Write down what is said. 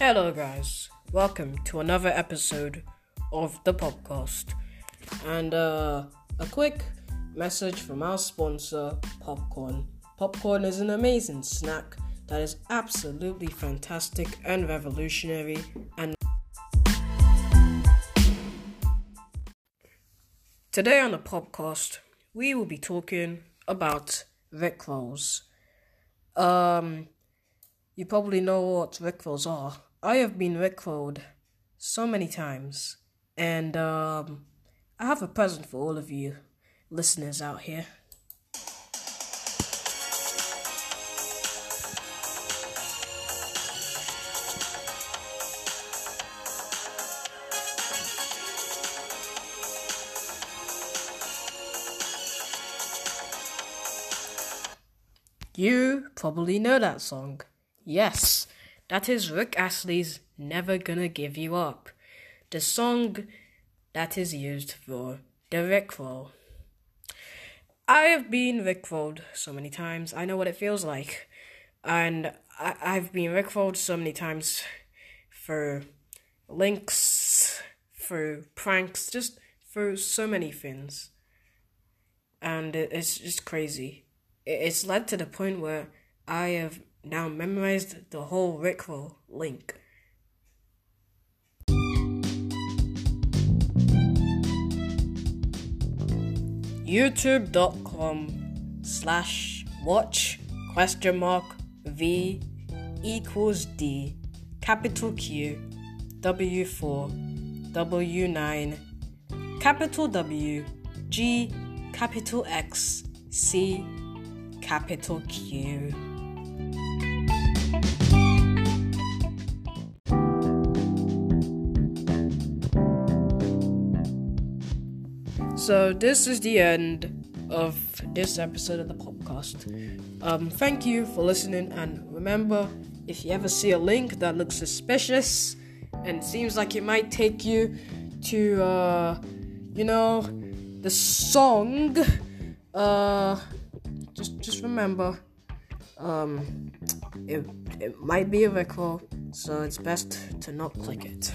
Hello, guys. Welcome to another episode of the podcast. And uh, a quick message from our sponsor, Popcorn. Popcorn is an amazing snack that is absolutely fantastic and revolutionary. And today on the podcast, we will be talking about Rickrolls. Um, you probably know what Rickrolls are. I have been Rickrolled so many times, and um, I have a present for all of you listeners out here. You probably know that song. Yes, that is Rick Astley's Never Gonna Give You Up, the song that is used for the Rickroll. I have been Rickrolled so many times, I know what it feels like. And I- I've been Rickrolled so many times for links, for pranks, just for so many things. And it's just crazy it's led to the point where I have now memorized the whole Rickroll link. youtube.com slash watch question mark v equals d capital q w4 w9 capital w g capital x c capital Q. So this is the end of this episode of the podcast. Um, thank you for listening, and remember, if you ever see a link that looks suspicious and seems like it might take you to, uh, you know, the song, uh, just just remember, um, it it might be a Rickroll, so it's best to not click it.